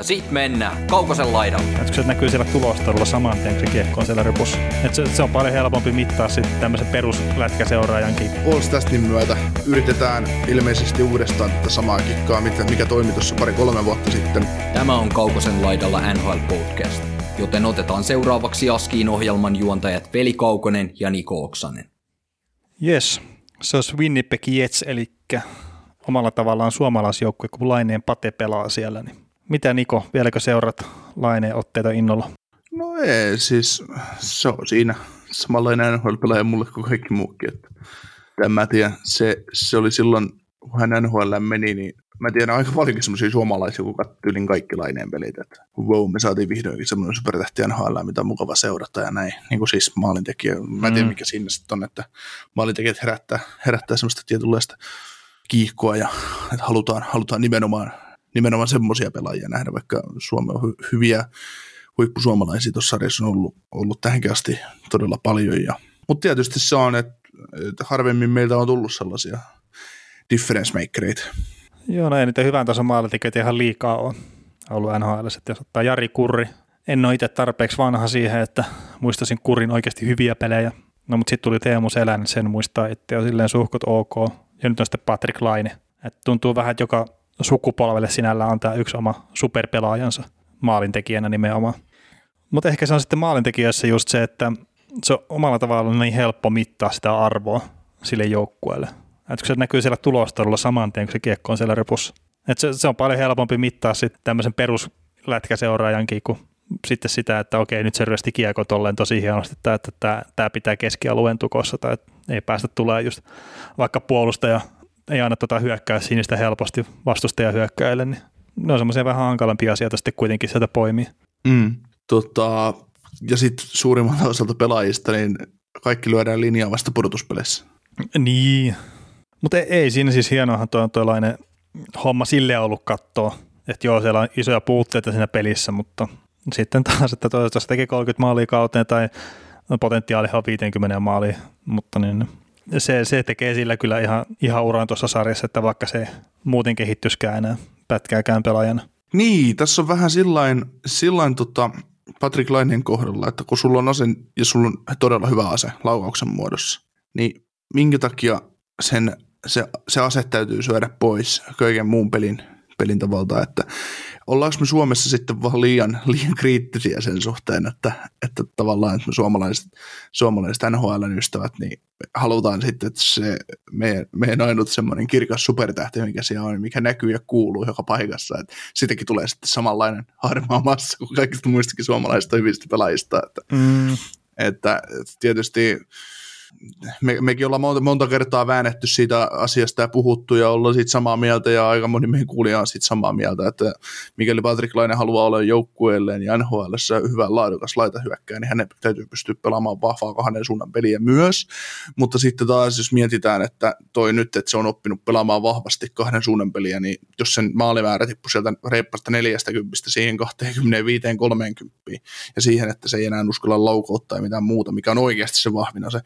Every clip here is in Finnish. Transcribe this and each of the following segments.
Ja sit mennään Kaukosen laidalle. Et se näkyy siellä tulostarulla saman tien, kun se kiekko on siellä rypussa. Et se, se, on paljon helpompi mittaa sitten tämmöisen peruslätkäseuraajankin. All-Statin myötä yritetään ilmeisesti uudestaan tätä samaa kikkaa, mikä, mikä toimi tuossa pari-kolme vuotta sitten. Tämä on Kaukosen laidalla NHL Podcast, joten otetaan seuraavaksi Askiin ohjelman juontajat Veli Kaukonen ja Niko Oksanen. Yes, se olisi Winnipeg Jets, eli omalla tavallaan suomalaisjoukkue, kun Laineen Pate pelaa siellä, niin mitä Niko, vieläkö seurat laineen otteita innolla? No ei, siis se on siinä samanlainen NHL-pelaaja mulle kuin kaikki muukin. Että, en mä tiedä, se, se oli silloin, kun hän NHL meni, niin mä tiedän aika paljonkin semmoisia suomalaisia, kun katsoi kaikki laineen pelit, että wow, me saatiin vihdoinkin semmoinen supertähti NHL, mitä on mukava seurata ja näin, niin kuin siis maalintekijä. Mä en tiedä, mm. mikä siinä sitten on, että maalintekijät herättää, herättää semmoista tietynlaista kiihkoa ja että halutaan, halutaan nimenomaan nimenomaan semmoisia pelaajia nähdä, vaikka Suomi on hy- hyviä huippusuomalaisia tuossa sarjassa on ollut, ollut tähänkin asti todella paljon. Ja, mutta tietysti se on, että, että harvemmin meiltä on tullut sellaisia difference makereita. Joo, no ei niitä hyvän tason maalintekijöitä ihan liikaa on ollut NHL. Että jos ottaa Jari Kurri, en ole itse tarpeeksi vanha siihen, että muistaisin Kurin oikeasti hyviä pelejä. No mutta sitten tuli Teemu Selän, sen muistaa itse on silleen suhkot ok. Ja nyt on sitten Patrick Laine. Et tuntuu vähän, että joka sukupolvelle sinällä on tämä yksi oma superpelaajansa maalintekijänä nimenomaan. Mutta ehkä se on sitten maalintekijässä just se, että se on omalla tavalla niin helppo mittaa sitä arvoa sille joukkueelle. Että kun se näkyy siellä tulostarulla saman tien, kun se kiekko on siellä repussa. Että se, se, on paljon helpompi mittaa sitten tämmöisen peruslätkäseuraajankin kuin sitten sitä, että okei, nyt se ryösti kiekko tolleen tosi hienosti, että, tämä, pitää keskialueen tukossa tai ei päästä tulee just vaikka puolustaja ei aina tota hyökkää sinistä helposti vastustaja hyökkäille, niin ne on semmoisia vähän hankalampia asioita sitten kuitenkin sieltä poimia. Mm, tota, ja sitten suurimmalta osalta pelaajista, niin kaikki lyödään linjaa vasta pudotuspeleissä. Niin, mutta ei, ei siinä siis hienoahan tuo, tuollainen homma sille ollut katsoa, että joo, siellä on isoja puutteita siinä pelissä, mutta sitten taas, että toivottavasti teki 30 maalia kauteen tai potentiaali on 50 maalia, mutta niin, se, se tekee sillä kyllä ihan, ihan uran tuossa sarjassa, että vaikka se muuten kehittyskään enää pätkääkään pelaajana. Niin, tässä on vähän sillain, sillain tota Patrick Lainen kohdalla, että kun sulla on ase ja sulla on todella hyvä ase laukauksen muodossa, niin minkä takia sen, se, se ase täytyy syödä pois kaiken muun pelin, pelin tavalta, että ollaanko me Suomessa sitten vaan liian, liian kriittisiä sen suhteen, että, että tavallaan että me suomalaiset, suomalaiset NHL-ystävät, niin halutaan sitten, että se meidän, meidän ainut semmoinen kirkas supertähti, mikä siellä on, mikä näkyy ja kuuluu joka paikassa, että sitäkin tulee sitten samanlainen harmaa massa kuin kaikista muistakin suomalaisista hyvistä pelaajista, että, mm. että, että tietysti me, mekin ollaan monta, monta kertaa väännetty siitä asiasta ja puhuttu ja ollaan siitä samaa mieltä ja aika moni meidän kuulija on siitä samaa mieltä, että mikäli Patrick Laine haluaa olla joukkueelleen ja NHL hyvä laadukas hyökkää, niin hänen täytyy pystyä pelaamaan vahvaa kahden suunnan peliä myös, mutta sitten taas jos mietitään, että toi nyt, että se on oppinut pelaamaan vahvasti kahden suunnan peliä, niin jos sen maalimäärä tippui sieltä reippasta 40 siihen 25-30 ja siihen, että se ei enää uskalla laukouttaa tai mitään muuta, mikä on oikeasti se vahvina se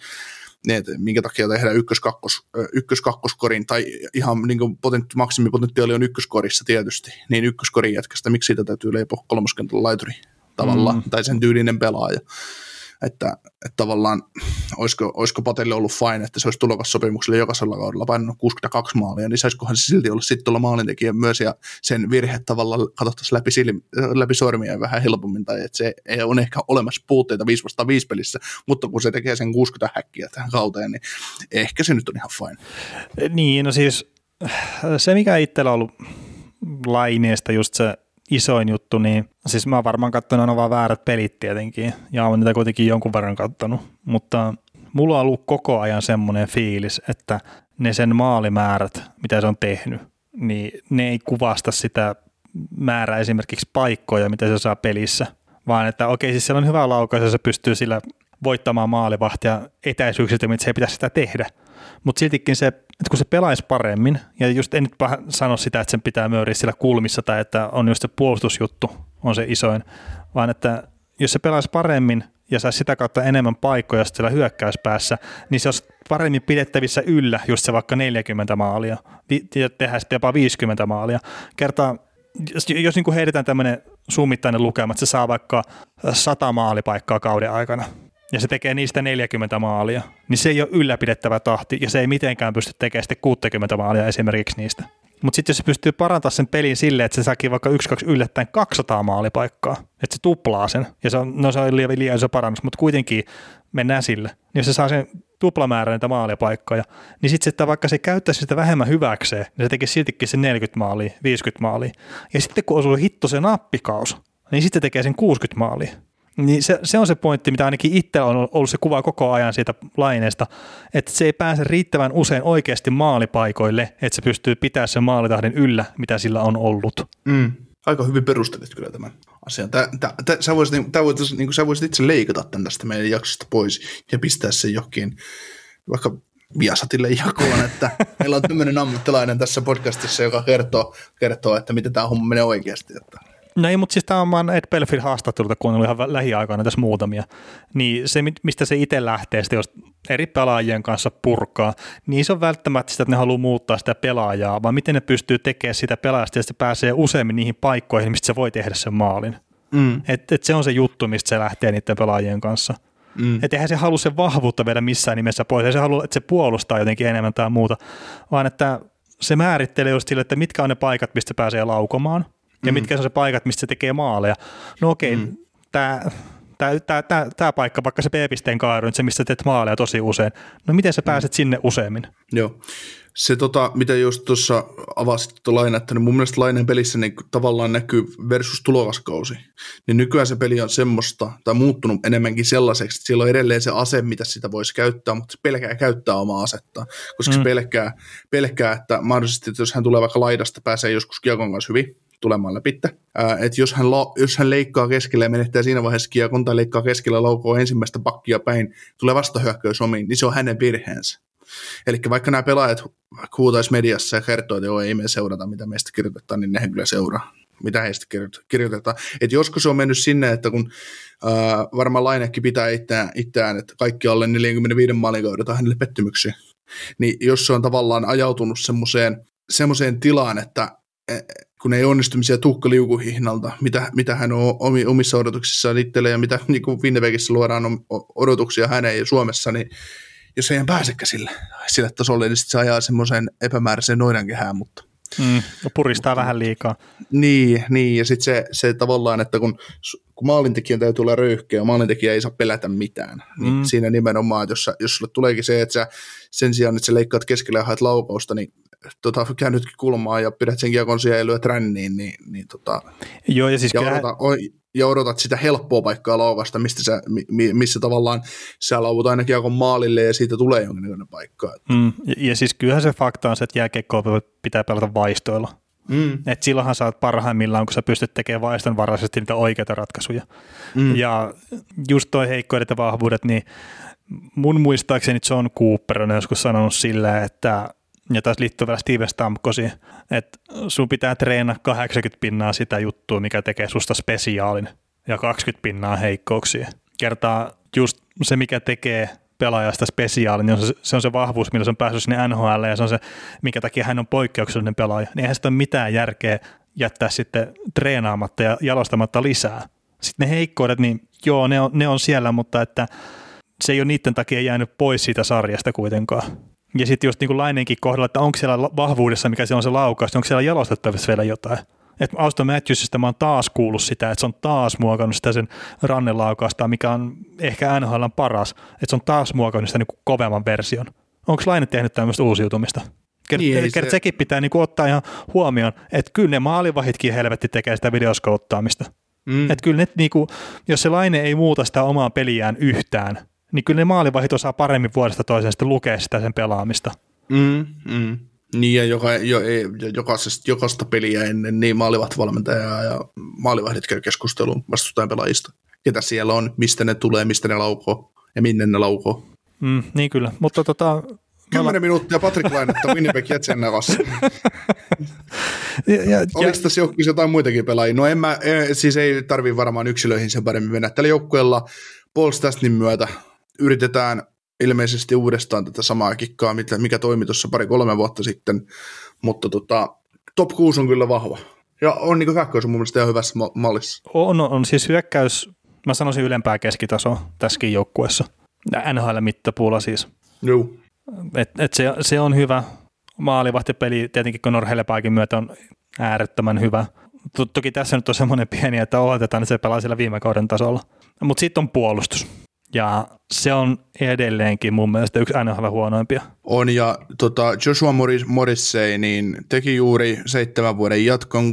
ne, että minkä takia tehdään ykkös-kakkos, ykkös-kakkoskorin, tai ihan niin kuin potentti, maksimipotentiaali on ykköskorissa tietysti, niin ykköskorin jätkästä, miksi siitä täytyy leipoa kolmoskentällä laituri tavallaan, mm. tai sen tyylinen pelaaja että, että tavallaan olisiko, olisiko Patelle ollut fine, että se olisi tulevassa sopimuksella jokaisella kaudella painanut 62 maalia, niin saisikohan se silti olla sitten tuolla maalintekijä myös ja sen virhe tavallaan katsottaisiin läpi, silmi, läpi sormia vähän helpommin tai että se ei ole ehkä olemassa puutteita 5 vastaan 5 pelissä, mutta kun se tekee sen 60 häkkiä tähän kauteen, niin ehkä se nyt on ihan fine. Niin, no siis se mikä itsellä on ollut laineesta just se isoin juttu, niin siis mä oon varmaan katsonut vaan väärät pelit tietenkin, ja oon niitä kuitenkin jonkun verran katsonut, mutta mulla on ollut koko ajan semmoinen fiilis, että ne sen maalimäärät, mitä se on tehnyt, niin ne ei kuvasta sitä määrää esimerkiksi paikkoja, mitä se saa pelissä, vaan että okei, siis siellä on hyvä laukaus ja se pystyy sillä voittamaan maalivahtia etäisyyksiltä, mitä se ei pitäisi sitä tehdä. Mutta siltikin se, että kun se pelaisi paremmin, ja just en nyt sano sitä, että sen pitää möyriä sillä kulmissa tai että on just se puolustusjuttu on se isoin, vaan että jos se pelaisi paremmin ja saisi sitä kautta enemmän paikkoja siellä hyökkäyspäässä, niin se olisi paremmin pidettävissä yllä just se vaikka 40 maalia ja tehdään sitten jopa 50 maalia. Kertaa, jos, jos niin heitetään tämmöinen summittainen lukema, että se saa vaikka 100 maalipaikkaa kauden aikana, ja se tekee niistä 40 maalia, niin se ei ole ylläpidettävä tahti ja se ei mitenkään pysty tekemään sitten 60 maalia esimerkiksi niistä. Mutta sitten jos se pystyy parantamaan sen pelin silleen, että se saakin vaikka 1-2 yllättäen 200 maalipaikkaa, että se tuplaa sen, ja se on, no se on liian, liian iso parannus, mutta kuitenkin mennään sille. Niin jos se saa sen tuplamäärän niitä maalipaikkoja, niin sitten että vaikka se käyttäisi sitä vähemmän hyväkseen, niin se tekee siltikin sen 40 maalia, 50 maalia. Ja sitten kun osuu hitto se nappikaus, niin sitten tekee sen 60 maalia. Niin se, se on se pointti, mitä ainakin itse on ollut se kuva koko ajan siitä laineesta, että se ei pääse riittävän usein oikeasti maalipaikoille, että se pystyy pitämään sen maalitahdin yllä, mitä sillä on ollut. Mm. Aika hyvin perustelit kyllä tämän asian. Tää, tää, tää, sä, voisit, niin, tää voisit, niin sä voisit itse leikata tämän tästä meidän jaksosta pois ja pistää sen johonkin vaikka Viasatille jakoon, että meillä on tämmöinen ammattilainen tässä podcastissa, joka kertoo, kertoo että miten tämä homma menee oikeasti. Että No ei, mutta siis tämä on vaan Ed Belfin haastatteluta, kun on ollut ihan lähiaikoina tässä muutamia. Niin se, mistä se itse lähtee, sitten jos eri pelaajien kanssa purkaa, niin se on välttämättä sitä, että ne haluaa muuttaa sitä pelaajaa, vaan miten ne pystyy tekemään sitä pelaajasta, ja se pääsee useammin niihin paikkoihin, mistä se voi tehdä sen maalin. Mm. Et, et se on se juttu, mistä se lähtee niiden pelaajien kanssa. Mm. Että eihän se halua sen vahvuutta viedä missään nimessä pois, ei se halua, että se puolustaa jotenkin enemmän tai muuta, vaan että se määrittelee just sille, että mitkä on ne paikat, mistä pääsee laukomaan, ja mm. mitkä on se paikat, mistä se tekee maaleja. No okei, okay, mm. tämä tämä, paikka, vaikka se B-pisteen kaaru, se missä teet maaleja tosi usein, no miten sä mm. pääset mm. sinne useammin? Joo. Se, tota, mitä just tuossa avasit tuota lainetta, niin mun mielestä laineen pelissä niin tavallaan näkyy versus tulokaskausi. Niin nykyään se peli on semmoista, tai muuttunut enemmänkin sellaiseksi, että siellä on edelleen se ase, mitä sitä voisi käyttää, mutta se pelkää käyttää omaa asetta, koska mm. se pelkää, pelkää, että mahdollisesti, että jos hän tulee vaikka laidasta, pääsee joskus kiekon kanssa hyvin, tulemaan läpi. Että jos hän, jos hän leikkaa keskellä ja menettää siinä vaiheessa kiekon tai leikkaa keskellä laukoo ensimmäistä pakkia päin, tulee vastahyökkäys omiin, niin se on hänen virheensä. Eli vaikka nämä pelaajat huutaisi mediassa ja kertoo, että joo, ei me seurata, mitä meistä kirjoitetaan, niin nehän kyllä seuraa mitä heistä kirjoitetaan. Et joskus se on mennyt sinne, että kun ää, varmaan Lainekin pitää itseään, itseään, että kaikki alle 45 maalin kaudella hänelle pettymyksiä, niin jos se on tavallaan ajautunut semmoiseen, tilaan, että kun ei onnistumisia tuhkaliukuhihnalta, mitä, mitä hän on omissa odotuksissaan itselleen ja mitä niin kuin Winnebegissä luodaan odotuksia häneen ja Suomessa, niin jos ei pääsekään sille, sille tasolle, niin se ajaa semmoiseen epämääräiseen noidankehään, mutta Mm, puristaa mutta, vähän liikaa. Niin, niin ja sitten se, se tavallaan, että kun, kun maalintekijän täytyy olla röyhkeä ja maalintekijä ei saa pelätä mitään, niin mm. siinä nimenomaan, että jos, jos sulle tuleekin se, että sä sen sijaan, että sä leikkaat keskellä ja haet laukausta, niin tota, käännytkin kulmaa ja pidät sen kiekon siellä ja lyöt ränniin, niin, niin tota, Joo, ja, siis ja, kyllä... odota, ja odotat sitä helppoa paikkaa laukasta, mistä sä, missä tavallaan sä lauvut aina kiekon maalille ja siitä tulee jonkinlainen paikka. Mm, ja, ja, siis kyllähän se fakta on se, että jääkiekkoa pitää pelata vaistoilla. Mm. Et silloinhan sä oot parhaimmillaan, kun sä pystyt tekemään vaistonvaraisesti niitä oikeita ratkaisuja. Mm. Ja just toi heikkoudet ja vahvuudet, niin mun muistaakseni John Cooper on joskus sanonut sillä, että ja taas liittyy vielä Steve Stamkosiin, että sun pitää treenaa 80 pinnaa sitä juttua, mikä tekee susta spesiaalin, ja 20 pinnaa heikkouksia. Kertaa just se, mikä tekee pelaajasta spesiaalin, niin se, se on se vahvuus, millä se on päässyt sinne NHL, ja se on se, minkä takia hän on poikkeuksellinen pelaaja. Niin eihän sitä ole mitään järkeä jättää sitten treenaamatta ja jalostamatta lisää. Sitten ne heikkoudet, niin joo, ne on, ne on siellä, mutta että se ei ole niiden takia jäänyt pois siitä sarjasta kuitenkaan. Ja sitten just niin kuin Lainenkin kohdalla, että onko siellä vahvuudessa, mikä se on se laukaus, niin onko siellä jalostettavissa vielä jotain. Että Auston Matthewsista mä oon taas kuullut sitä, että se on taas muokannut sitä sen rannelaukasta, mikä on ehkä NHL paras, että se on taas muokannut sitä niin kovemman version. Onko Laine tehnyt tämmöistä uusiutumista? Kert, niin, se... sekin pitää niin ottaa ihan huomioon, että kyllä ne maalivahitkin helvetti tekee sitä videoskouttaamista. Mm. Että kyllä ne, niin kuin, jos se Laine ei muuta sitä omaa peliään yhtään, niin kyllä ne maalivahit osaa paremmin vuodesta toiseen sitten lukea sitä sen pelaamista. Mm, mm. Niin, ja joka, jo, jokaisesta, jokaista peliä ennen niin maalivahtivalmentajaa ja maalivahdit käy keskusteluun vastustajan pelaajista. Ketä siellä on, mistä ne tulee, mistä ne laukoo. ja minne ne laukoo. Mm, niin kyllä, mutta tota, Kymmenen minuuttia Patrick Lainetta Winnipeg Jetsen nevassa. ja, ja, Oliko tässä joukkueessa jotain muitakin pelaajia? No en mä, e, siis ei tarvi varmaan yksilöihin sen paremmin mennä. Tällä joukkueella Paul Stastnin myötä yritetään ilmeisesti uudestaan tätä samaa kikkaa, mikä toimi tuossa pari-kolme vuotta sitten, mutta tota, top 6 on kyllä vahva. Ja on niin hyökkäys on mun mielestä ihan hyvässä mallissa. On, on siis hyökkäys, mä sanoisin ylempää keskitasoa tässäkin joukkueessa. NHL-mittapuulla siis. Joo. Et, et se, se, on hyvä. Maalivahtipeli tietenkin Conor Hellepaikin myötä on äärettömän hyvä. Toki tässä nyt on semmoinen pieni, että oletetaan, että se pelaa siellä viime kauden tasolla. Mutta sitten on puolustus. Ja se on edelleenkin mun mielestä yksi NHL huonoimpia. On, ja tota, Joshua Morris, Morrissey niin teki juuri seitsemän vuoden jatkon, 6,25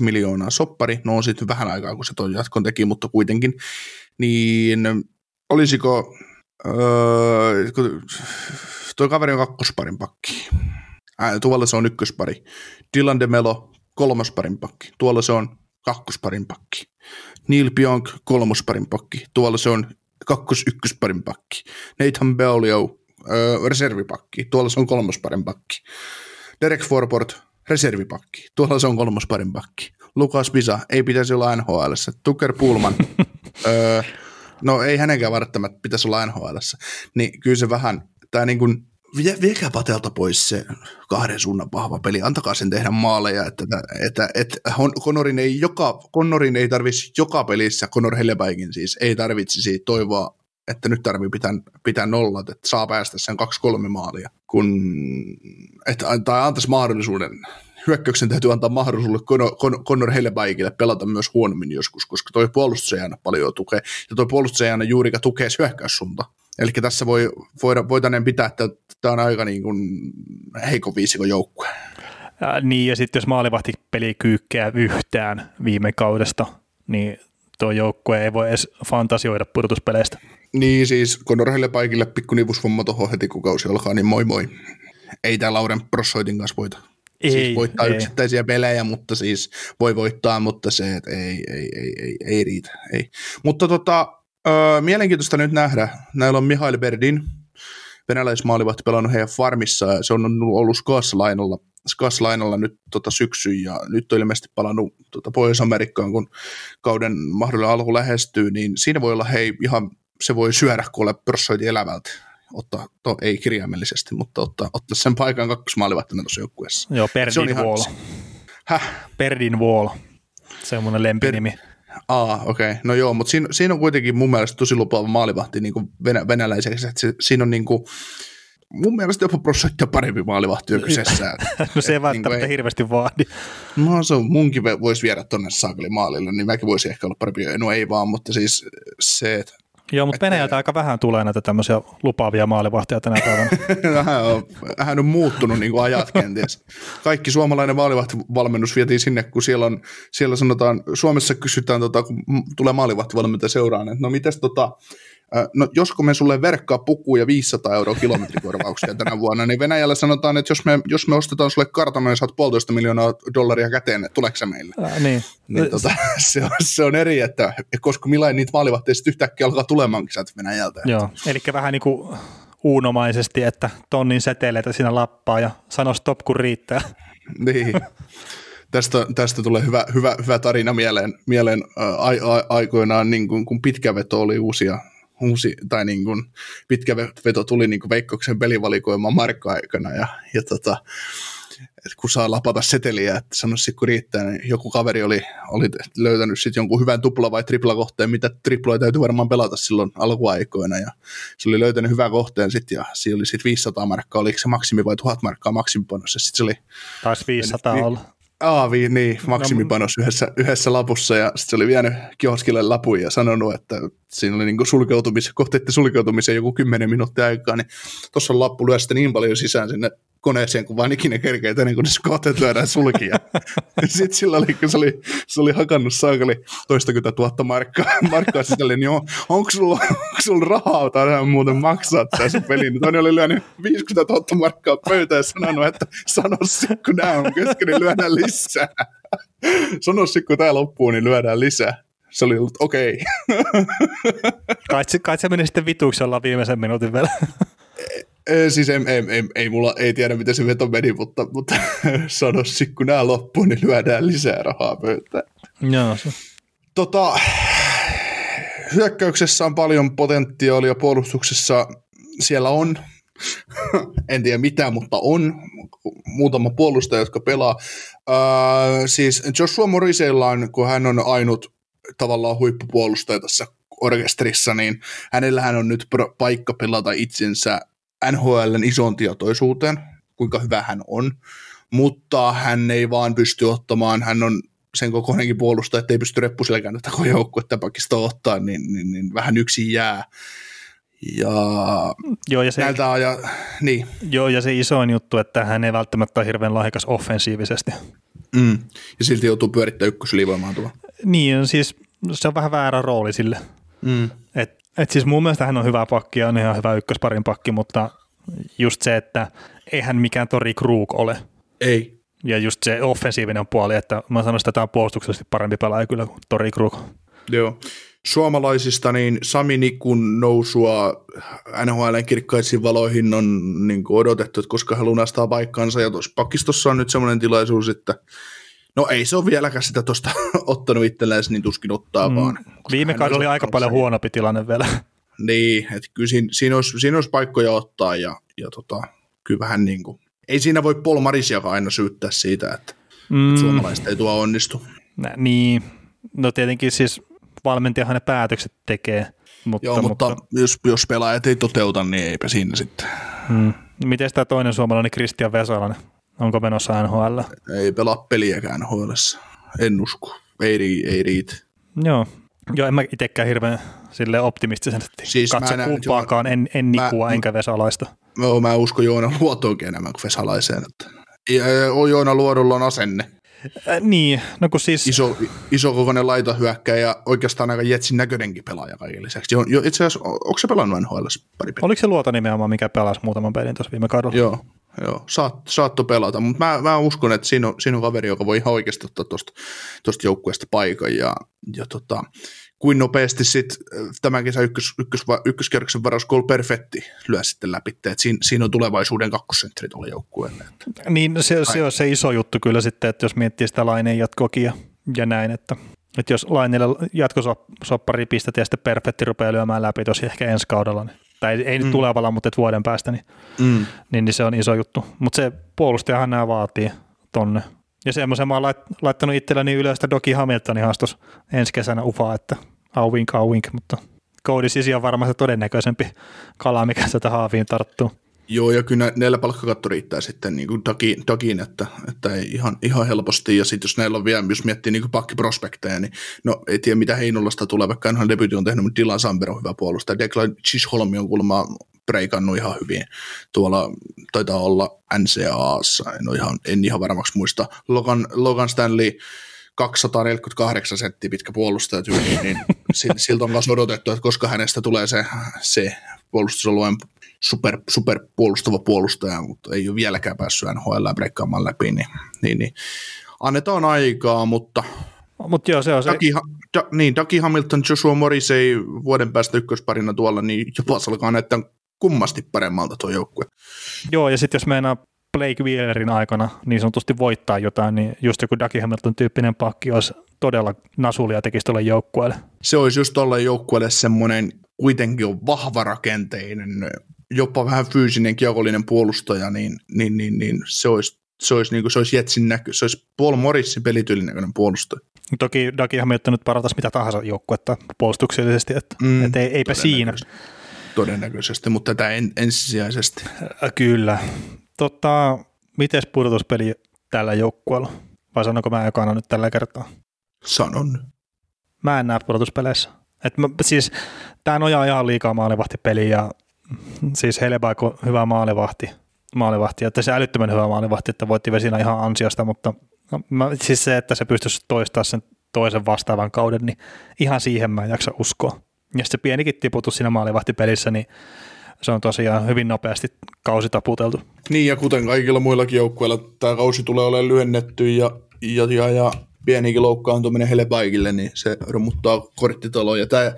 miljoonaa soppari. No on sitten vähän aikaa, kun se tuon jatkon teki, mutta kuitenkin. Niin olisiko Öö, tuo kaveri on kakkosparin pakki. Ää, tuolla se on ykköspari. Dylan DeMelo kolmosparin pakki. Tuolla se on kakkosparin pakki. Neil Pionk kolmosparin pakki. Tuolla se on kakkos-ykkösparin pakki. Nathan Beaulieu öö, reservipakki. Tuolla se on kolmosparin pakki. Derek Forport reservipakki. Tuolla se on kolmosparin pakki. Lukas Visa ei pitäisi olla NHL. Tucker Pullman öö, no ei hänenkään välttämättä pitäisi olla nhl niin kyllä se vähän, tämä niin kuin, vie, viekää Patelta pois se kahden suunnan vahva peli, antakaa sen tehdä maaleja, että, että, että Connorin ei, joka, Connorin ei tarvitsisi joka pelissä, Connor Hellepäikin siis, ei tarvitsisi toivoa, että nyt tarvii pitää, pitää nollat, että saa päästä sen kaksi-kolme maalia, kun, että, tai antaisi mahdollisuuden hyökkäyksen täytyy antaa mahdollisuus Conor Hellebaikille pelata myös huonommin joskus, koska toi puolustus ei aina paljon tukee, ja toi puolustus ei aina juurikaan tukee hyökkäyssuunta. Eli tässä voi, voida, voitaneen pitää, että tämä on aika niin kuin heikon viisikon joukkue. Niin, ja sitten jos maalivahti peli kyykkeä yhtään viime kaudesta, niin tuo joukkue ei voi edes fantasioida pudotuspeleistä. Niin, siis Conor Hellebaikille pikku nivusvomma tuohon heti kun kausi alkaa, niin moi moi. Ei tämä Lauren Prossoitin kanssa voita. Siis ei, siis voittaa ei. yksittäisiä pelejä, mutta siis voi voittaa, mutta se, että ei, ei, ei, ei, ei riitä. Ei. Mutta tota, ö, mielenkiintoista nyt nähdä. Näillä on Mihail Berdin, venäläismaalivahti pelannut heidän farmissa, ja se on ollut Skaslainalla, Skaslainalla nyt tota syksyn, ja nyt on ilmeisesti palannut tota Pohjois-Amerikkaan, kun kauden mahdollinen alku lähestyy, niin siinä voi olla hei ihan, se voi syödä kuule pörssoiti elävältä ottaa, to, ei kirjaimellisesti, mutta ottaa, ottaa sen paikan kakkosmaalivahtina tuossa joukkueessa. Joo, Perdin Wall. Häh? Perdin Wall, semmoinen lempinimi. Per... Aa, okei. Okay. No joo, mutta siinä, siinä, on kuitenkin mun mielestä tosi lupaava maalivahti niin kuin venä, venäläiseksi. Että se, siinä on niin kuin, mun mielestä jopa prosenttia parempi maalivahti kyseessä. no se ei välttämättä niin hirveästi vaadi. No se on, munkin voisi viedä tuonne saakeli maalille, niin mäkin voisin ehkä olla parempi. No ei vaan, mutta siis se, että Joo, mutta Venäjältä aika vähän tulee näitä tämmöisiä lupaavia maalivahtia tänä päivänä. vähän, on, vähän on muuttunut niin kuin ajat kenties. Kaikki suomalainen maalivahtivalmennus vietiin sinne, kun siellä, on, siellä sanotaan, Suomessa kysytään, tota, kun tulee maalivahtivalmentaja seuraan, että no mitäs tota, no josko me sulle verkkaa pukuja 500 euroa kilometrikorvauksia tänä vuonna, niin Venäjällä sanotaan, että jos me, jos me ostetaan sulle kartano ja saat puolitoista miljoonaa dollaria käteen, tuleeko se meille? Ää, niin. niin tota, se, on, se on eri, että koska millainen niitä maalivahteja sitten yhtäkkiä alkaa tulemaankin sieltä Venäjältä. Joo, eli vähän niin kuin uunomaisesti, että tonnin seteleitä siinä lappaa ja sano stop kun riittää. niin. Tästä, tästä tulee hyvä, hyvä, hyvä tarina mieleen, mieleen ää, a, a, aikoinaan, niin kun, kun pitkä veto oli uusia uusi, tai niin kuin pitkä veto tuli niin kuin Veikkoksen pelivalikoima Markka-aikana, ja, ja tota, että kun saa lapata seteliä, että sanoisi kun riittää, niin joku kaveri oli, oli löytänyt sitten jonkun hyvän tupla- vai triplakohteen, mitä triploja täytyy varmaan pelata silloin alkuaikoina, ja se oli löytänyt hyvän kohteen sitten, ja siinä oli sitten 500 markkaa, oliko se maksimi vai 1000 markkaa maksimipanossa, sitten se oli... Taisi 500 olla. Aavi, niin, maksimipanos no, yhdessä, yhdessä lapussa. Ja sitten se oli vienyt kioskille lapun ja sanonut, että siinä oli niinku sulkeutumis, kohteiden sulkeutumiseen joku kymmenen minuuttia aikaa, niin tuossa on lappu lyö niin paljon sisään sinne koneeseen, kun vaan ikinä kerkeet ennen kuin kohteet lyödään sulkia. Sitten sillä oli, kun se oli, se oli hakannut saakeli toistakymmentä tuhatta markkaa, markkaa sisälle, niin on, onko sulla, onko sulla rahaa tai muuten maksaa tässä peli? Niin toinen oli lyönyt 50 000 markkaa pöytään ja sanonut, että sano kun nämä on kesken, niin lyödään lisää. sano kun tämä loppuu, niin lyödään lisää. Se oli ollut okei. Okay. Kai, kai se meni sitten vituiksi ollaan viimeisen minuutin vielä. Siis ei, ei, ei, ei, mulla ei tiedä, miten se veto meni, mutta, mutta sanoisin, kun nämä loppuu, niin lyödään lisää rahaa pöytään. Joo, se. Tota, hyökkäyksessä on paljon potentiaalia, puolustuksessa siellä on, en tiedä mitä, mutta on muutama puolustaja, jotka pelaa. Öö, siis Joshua Morrisella on, kun hän on ainut tavallaan huippupuolustaja tässä orkesterissa, niin hänellähän on nyt paikka pelata itsensä NHLn ison tietoisuuteen, kuinka hyvä hän on, mutta hän ei vaan pysty ottamaan, hän on sen kokoinenkin puolustaja, että ei pysty reppuselkään tätä koko joukkuetta pakista ottaa, niin, niin, niin, vähän yksin jää. Ja Joo, ja se, näiltä aja, niin, joo, ja se isoin juttu, että hän ei välttämättä ole hirveän lahjakas offensiivisesti. mm, ja silti joutuu pyörittämään ykkösylivoimaa tuolla. Niin, siis se on vähän väärä rooli sille. Mm. Et, et siis mun mielestä hän on hyvä pakki ja on ihan hyvä ykkösparin pakki, mutta just se, että eihän mikään Tori Krug ole. Ei, Ja just se offensiivinen puoli, että mä sanoisin, että tämä on puolustuksellisesti parempi pelaaja kyllä kuin Tori Krug. Joo. Suomalaisista niin Sami Nikun nousua NHLn kirkkaisiin valoihin on niin odotettu, että koska hän lunastaa paikkaansa. Ja tuossa pakistossa on nyt semmoinen tilaisuus, että no ei se ole vieläkään sitä tuosta ottanut itselleen, niin tuskin ottaa mm. vaan. Viime kaudella oli aika paljon huonompi tilanne vielä. Niin, että kyllä siinä, siinä, olisi, siinä olisi paikkoja ottaa ja, ja tota, kyllä vähän niin kuin, ei siinä voi Paul Marisiakaan aina syyttää siitä, että Mm, suomalaiset ei tuo onnistu. nä- niin, no tietenkin siis valmentajahan ne päätökset tekee. Mutta, Joo, mutta, mutta jos, jos pelaajat ei toteuta, niin eipä siinä sitten. mm, miten tämä toinen suomalainen Christian Vesalainen? Onko menossa NHL? Ei pelaa peliäkään nhl En usko. Ei, ei riitä. Joo. Joo, en mä itsekään hirveän sille optimistisesti Siis siis mä katso että kumpaakaan, en, en mä- Nikua enkä Vesalaista. Mä, mä uskon Joona Luotoonkin enemmän kuin Vesalaiseen. Että. Ja, ja Joona Luodolla on asenne. Äh, niin, no kun siis, Iso, iso kokoinen laitohyökkäjä ja oikeastaan aika jetsin näköinenkin pelaaja kaiken lisäksi. Jo, jo, itse asiassa, onko se pelannut NHL pari peliä? oliko se luota nimenomaan, mikä pelasi muutaman pelin tuossa viime kaudella? Joo, joo. Saat, saatto pelata, mutta mä, mä uskon, että siinä on, siinä on kaveri, joka voi ihan oikeasti ottaa tuosta joukkueesta paikan ja, ja tota, kuin nopeasti sitten tämän kesän ykkös, ykkös, ykköskerroksen varas Cole Perfetti lyö sitten läpi, että siinä, siinä on tulevaisuuden kakkosentteri tuolla joukkueelle. Että. Niin, se, se on se iso juttu kyllä sitten, että jos miettii sitä laineen jatkoakin ja, ja näin, että, että jos laineelle jatkosoppari pistät ja sitten perfetti rupeaa lyömään läpi tosi ehkä ensi kaudella, niin, tai ei, nyt Mm. tulevalla, mutta et vuoden päästä, niin, Mm. niin, niin se on iso juttu. Mutta se puolustajahan nämä vaatii tonne. Ja semmoisen mä oon lait, laittanut itselleni ylös, että Doki Hamiltonin haastos ensi kesänä ufaa, että au wink, au wink, mutta Cody Sisi on varmaan se todennäköisempi kala, mikä sitä haaviin tarttuu. Joo, ja kyllä näillä palkkakatto riittää sitten niin kuin takiin, takiin että, että ei ihan, ihan helposti. Ja sitten jos näillä on vielä, jos miettii niin kuin pakkiprospekteja, niin no ei tiedä mitä Heinolasta tulee, vaikka enhän debyytin on tehnyt, mutta Dylan Samber on hyvä puolustaja. Declan Chisholm on kuulemma breikannut ihan hyvin. Tuolla taitaa olla NCAassa, en, ole ihan, en ihan varmaksi muista. Logan, Logan Stanley 248 senttiä pitkä puolustaja tyyli, niin sil- siltä on myös odotettu, että koska hänestä tulee se, se puolustusalueen super, super puolustava puolustaja, mutta ei ole vieläkään päässyt NHL breikkaamaan läpi, niin, niin, niin annetaan aikaa, mutta Mutta joo, se on se, Ducky, da, niin, Ducky Hamilton, Joshua Morris ei vuoden päästä ykkösparina tuolla, niin jopa se alkaa näyttää kummasti paremmalta tuo joukkue. Joo, ja sitten jos meinaa Blake Wheelerin aikana niin sanotusti voittaa jotain, niin just joku Ducky Hamilton tyyppinen pakki olisi todella nasulia tekisi tuolle joukkueelle. Se olisi just tolle joukkueelle semmoinen kuitenkin on vahva rakenteinen, jopa vähän fyysinen kiekollinen puolustaja, niin, niin, niin, niin se olisi se olisi, niin kuin, se olisi Jetsin näky, se olisi Paul Morrisin pelityylin näköinen puolustaja. Toki Ducky Hamilton nyt parantaisi mitä tahansa joukkuetta puolustuksellisesti, että Mm, mm, et ei, eipä siinä. Todennäköisesti. Mutta tätä en, ensisijaisesti. Kyllä. Tota, mites pudotuspeli tällä joukkueella? Vai sanonko mä ekana nyt tällä kertaa? Sanon. Mä en näe pudotuspeleissä. Et mä, siis, tää nojaa ihan liikaa maalivahtipeliin ja siis Helebaiko hyvä maalivahti, maalivahti, että se älyttömän hyvä maalivahti, että voitti Vesina ihan ansiosta, mutta no, mä, siis se, että se pystyisi toistamaan sen toisen vastaavan kauden, niin ihan siihen mä en jaksa uskoa. Ja se pienikin tiputus siinä maalivahtipelissä, niin se on tosiaan hyvin nopeasti kausi taputeltu. Niin, ja kuten kaikilla muillakin joukkueilla, tämä kausi tulee olemaan lyhennetty, ja, ja, ja, ja pienikin loukkaantuminen Helebaikille, niin se romuttaa korttitaloa. Ja tämä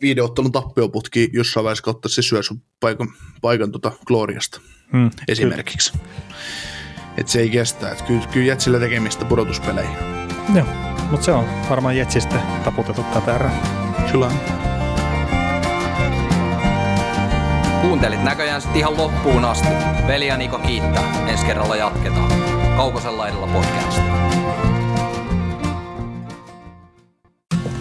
viideottelun tappioputki jossain vaiheessa kautta se syö sun paikan, paikan tota Gloriasta Hmm. esimerkiksi. Että se ei kestä. Että kyllä, kyllä Jetsillä tekemistä pudotuspeleihin. Joo, mutta se on varmaan Jetsistä taputettu tätä erää. Kyllä on. Kuuntelit näköjään sitten ihan loppuun asti. Veli ja Niko kiittää. Ensi kerralla jatketaan. Kaukosella edellä podcast.